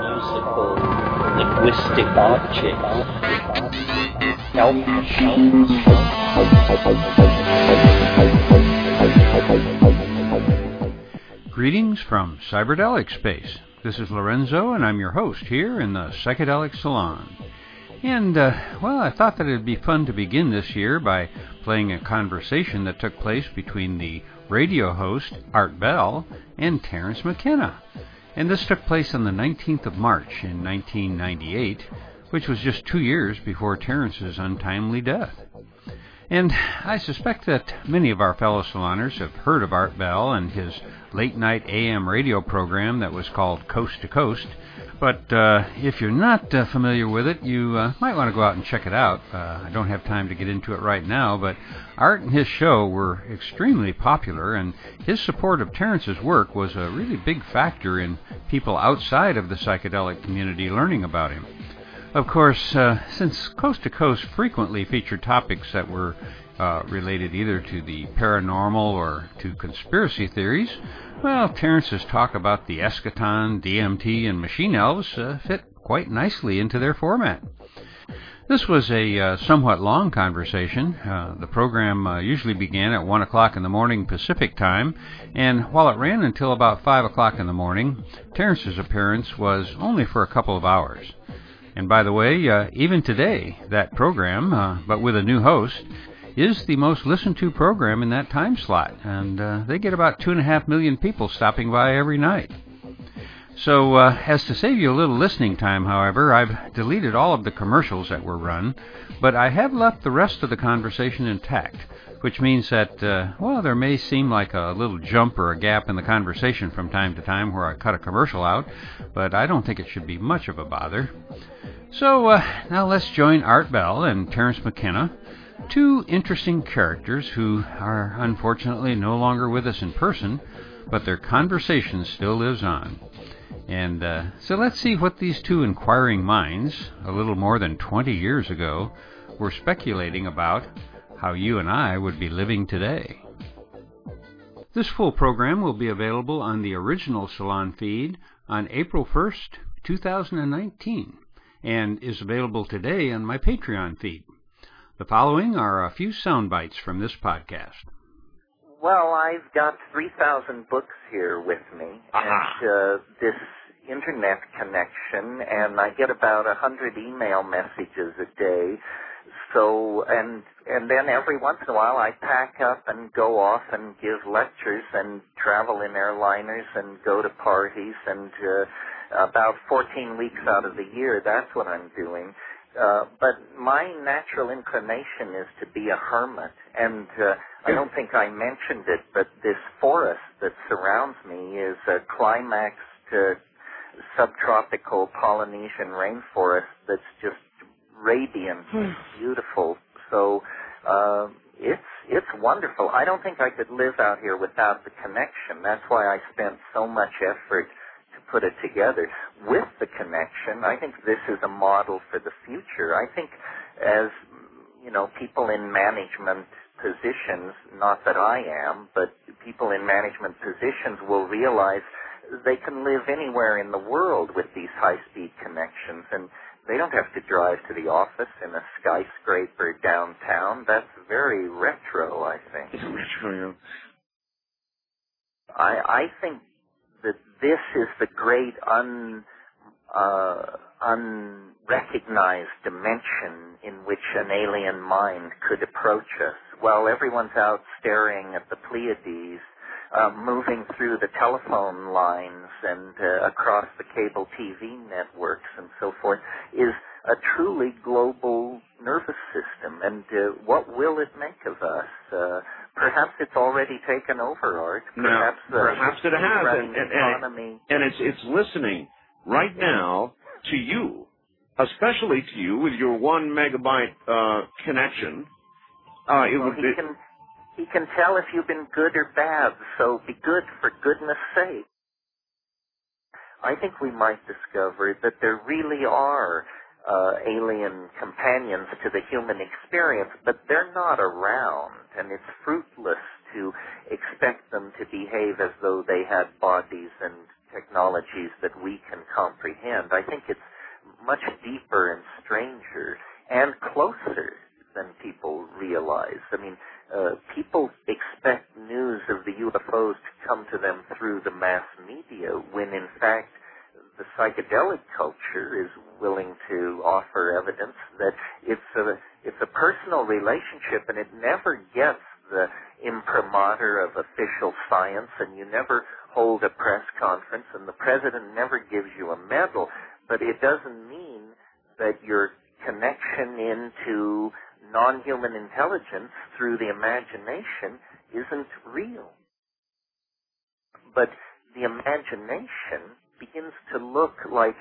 musical linguistic. Greetings from Cyberdelic Space. This is Lorenzo, and I'm your host here in the Psychedelic Salon. And, uh, well, I thought that it'd be fun to begin this year by playing a conversation that took place between the radio host, Art Bell, and Terence McKenna. And this took place on the 19th of March in 1998, which was just two years before Terence's untimely death. And I suspect that many of our fellow saloners have heard of Art Bell and his late night AM radio program that was called Coast to Coast. But uh, if you're not uh, familiar with it, you uh, might want to go out and check it out. Uh, I don't have time to get into it right now, but Art and his show were extremely popular, and his support of Terence's work was a really big factor in people outside of the psychedelic community learning about him. Of course, uh, since Coast to Coast frequently featured topics that were uh, related either to the paranormal or to conspiracy theories, well, Terence's talk about the eschaton, DMT, and machine elves uh, fit quite nicely into their format. This was a uh, somewhat long conversation. Uh, the program uh, usually began at 1 o'clock in the morning Pacific time, and while it ran until about 5 o'clock in the morning, Terence's appearance was only for a couple of hours. And by the way, uh, even today, that program, uh, but with a new host, is the most listened to program in that time slot, and uh, they get about two and a half million people stopping by every night. So, uh, as to save you a little listening time, however, I've deleted all of the commercials that were run, but I have left the rest of the conversation intact, which means that, uh, well, there may seem like a little jump or a gap in the conversation from time to time where I cut a commercial out, but I don't think it should be much of a bother. So uh, now let's join Art Bell and Terence McKenna, two interesting characters who are unfortunately no longer with us in person, but their conversation still lives on. And uh, so let's see what these two inquiring minds, a little more than 20 years ago, were speculating about how you and I would be living today. This full program will be available on the original Salon feed on April 1st, 2019 and is available today on my Patreon feed. The following are a few sound bites from this podcast. Well, I've got 3,000 books here with me, and uh, this internet connection, and I get about a 100 email messages a day. So, and and then every once in a while I pack up and go off and give lectures and travel in airliners and go to parties and uh, about 14 weeks out of the year, that's what I'm doing. Uh, but my natural inclination is to be a hermit. And uh, I don't think I mentioned it, but this forest that surrounds me is a climaxed uh, subtropical Polynesian rainforest that's just radiant, and beautiful. So uh, it's it's wonderful. I don't think I could live out here without the connection. That's why I spent so much effort put it together with the connection. I think this is a model for the future. I think as, you know, people in management positions, not that I am, but people in management positions will realize they can live anywhere in the world with these high-speed connections and they don't have to drive to the office in a skyscraper downtown. That's very retro, I think. It's retro. I, I think this is the great un, uh, unrecognized dimension in which an alien mind could approach us. While everyone's out staring at the Pleiades, uh, moving through the telephone lines and uh, across the cable TV networks and so forth, is a truly global nervous system. And uh, what will it make of us? Uh, perhaps it's already taken over, Art. Perhaps, now, perhaps it has, and, and, economy. and it's it's listening right now to you, especially to you with your one megabyte uh, connection. Uh, it well, would, he it, can he can tell if you've been good or bad. So be good for goodness sake. I think we might discover that there really are uh, alien companions to the human experience, but they're not around, and it's fruitless to expect them to behave as though they had bodies and technologies that we can comprehend. I think it's much deeper and stranger and closer than people realize. I mean, uh, people expect news of the UFOs to come to them through the mass media when in fact the psychedelic culture is willing to offer evidence that it's a it's a personal relationship and it never gets the imprimatur of official science and you never hold a press conference and the president never gives you a medal but it doesn't mean that your connection into non-human intelligence through the imagination isn't real. But the imagination begins to look like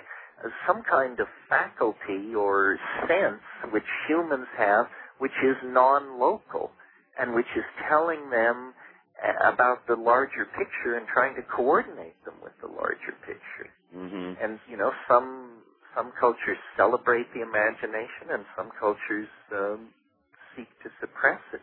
some kind of faculty or sense which humans have which is non-local and which is telling them about the larger picture and trying to coordinate them with the larger picture. Mm-hmm. And you know, some some cultures celebrate the imagination, and some cultures um, seek to suppress it.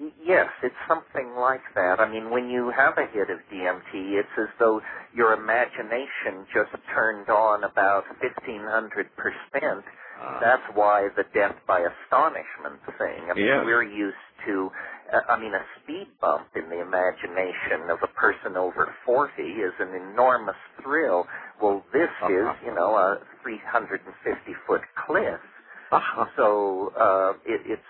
Yes, it's something like that. I mean, when you have a hit of DMT, it's as though your imagination just turned on about 1500 percent. Uh, That's why the death by astonishment thing. I mean, Yeah. we're used to, uh, I mean, a speed bump in the imagination of a person over 40 is an enormous thrill. Well, this is, you know, a 350 foot cliff. So uh, it, it's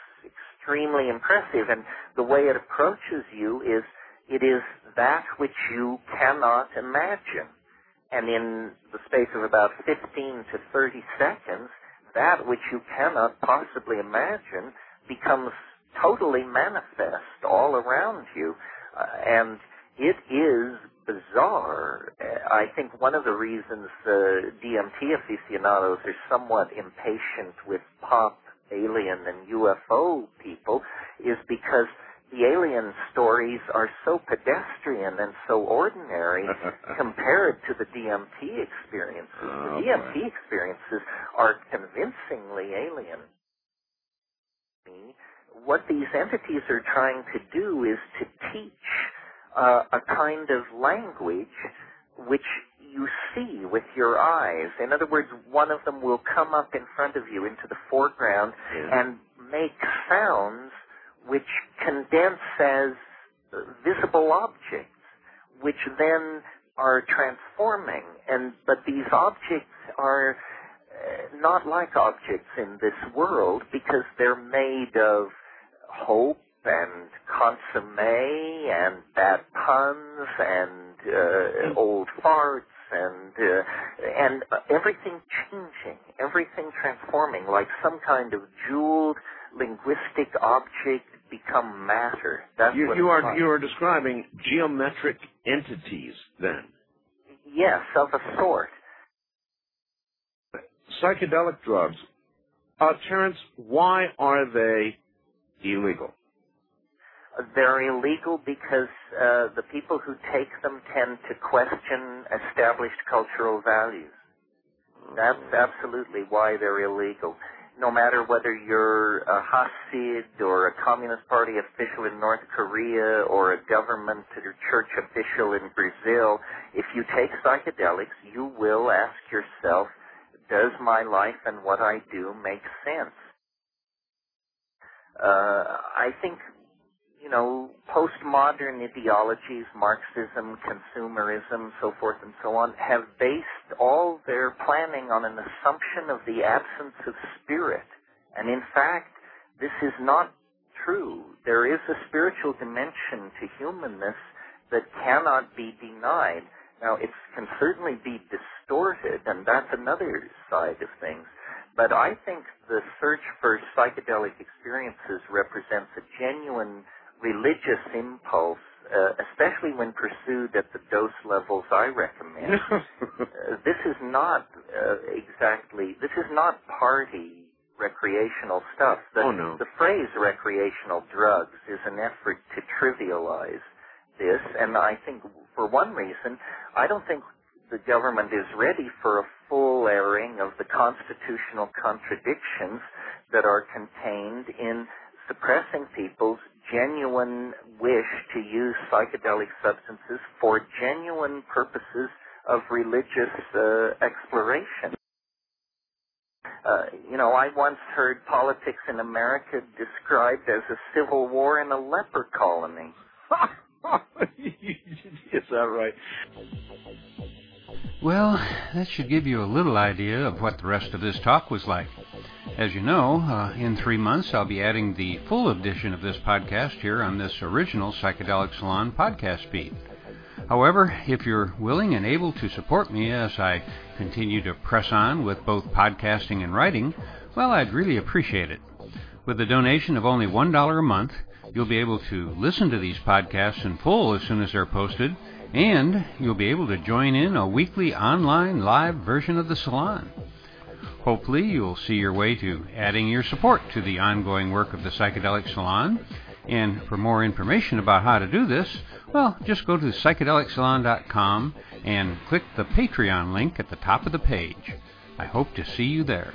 extremely impressive, and the way it approaches you is it is that which you cannot imagine, and in the space of about 15 to 30 seconds, that which you cannot possibly imagine becomes totally manifest all around you, uh, and it is bizarre. Uh, I think one of the reasons uh, DMT aficionados are somewhat impatient with pop alien and UFO people is because the alien stories are so pedestrian and so ordinary compared to the DMT experiences. Oh, the DMT boy. experiences are convincingly alien. What these entities are trying to do is to teach uh, a kind of language which you see with your eyes. In other words, one of them will come up in front of you into the foreground Yeah. and make sounds which condense as visible objects, which then are transforming. And but these objects are uh, not like objects in this world because they're made of hope and consomme and bad puns and uh, old farts and uh, and uh, everything changing, everything transforming, like some kind of jeweled linguistic object become matter. That's you, you are like. you are describing geometric entities then. yes, of a sort. Psychedelic drugs. Uh, Terence, why are they illegal? They're illegal because uh, the people who take them tend to question established cultural values. That's absolutely why they're illegal. No matter whether you're a Hasid or a Communist Party official in North Korea or a government or church official in Brazil, if you take psychedelics, you will ask yourself, does my life and what I do make sense? Uh, I think you know, postmodern ideologies, Marxism, consumerism, so forth and so on, have based all their planning on an assumption of the absence of spirit. And in fact, this is not true. There is a spiritual dimension to humanness that cannot be denied. Now, it can certainly be distorted, and that's another side of things. But I think the search for psychedelic experiences represents a genuine religious impulse, uh, especially when pursued at the dose levels I recommend. uh, this is not uh, exactly, this is not party recreational stuff. The, Oh, no. the phrase recreational drugs is an effort to trivialize this, and I think for one reason, I don't think the government is ready for a full airing of the constitutional contradictions that are contained in suppressing people's genuine wish to use psychedelic substances for genuine purposes of religious uh, exploration. Uh, you know, I once heard politics in America described as a civil war in a leper colony. Is that right? Well, that should give you a little idea of what the rest of this talk was like. As you know, uh, in three months I'll be adding the full edition of this podcast here on this original Psychedelic Salon podcast feed. However, if you're willing and able to support me as I continue to press on with both podcasting and writing, well, I'd really appreciate it. With a donation of only $1 a month, you'll be able to listen to these podcasts in full as soon as they're posted, and you'll be able to join in a weekly online live version of the salon. Hopefully, you'll see your way to adding your support to the ongoing work of the Psychedelic Salon. And for more information about how to do this, well, just go to psychedelicsalon.com and click the Patreon link at the top of the page. I hope to see you there.